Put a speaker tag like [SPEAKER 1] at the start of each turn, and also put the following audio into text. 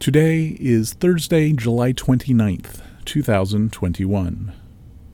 [SPEAKER 1] Today is Thursday, July 29th, 2021.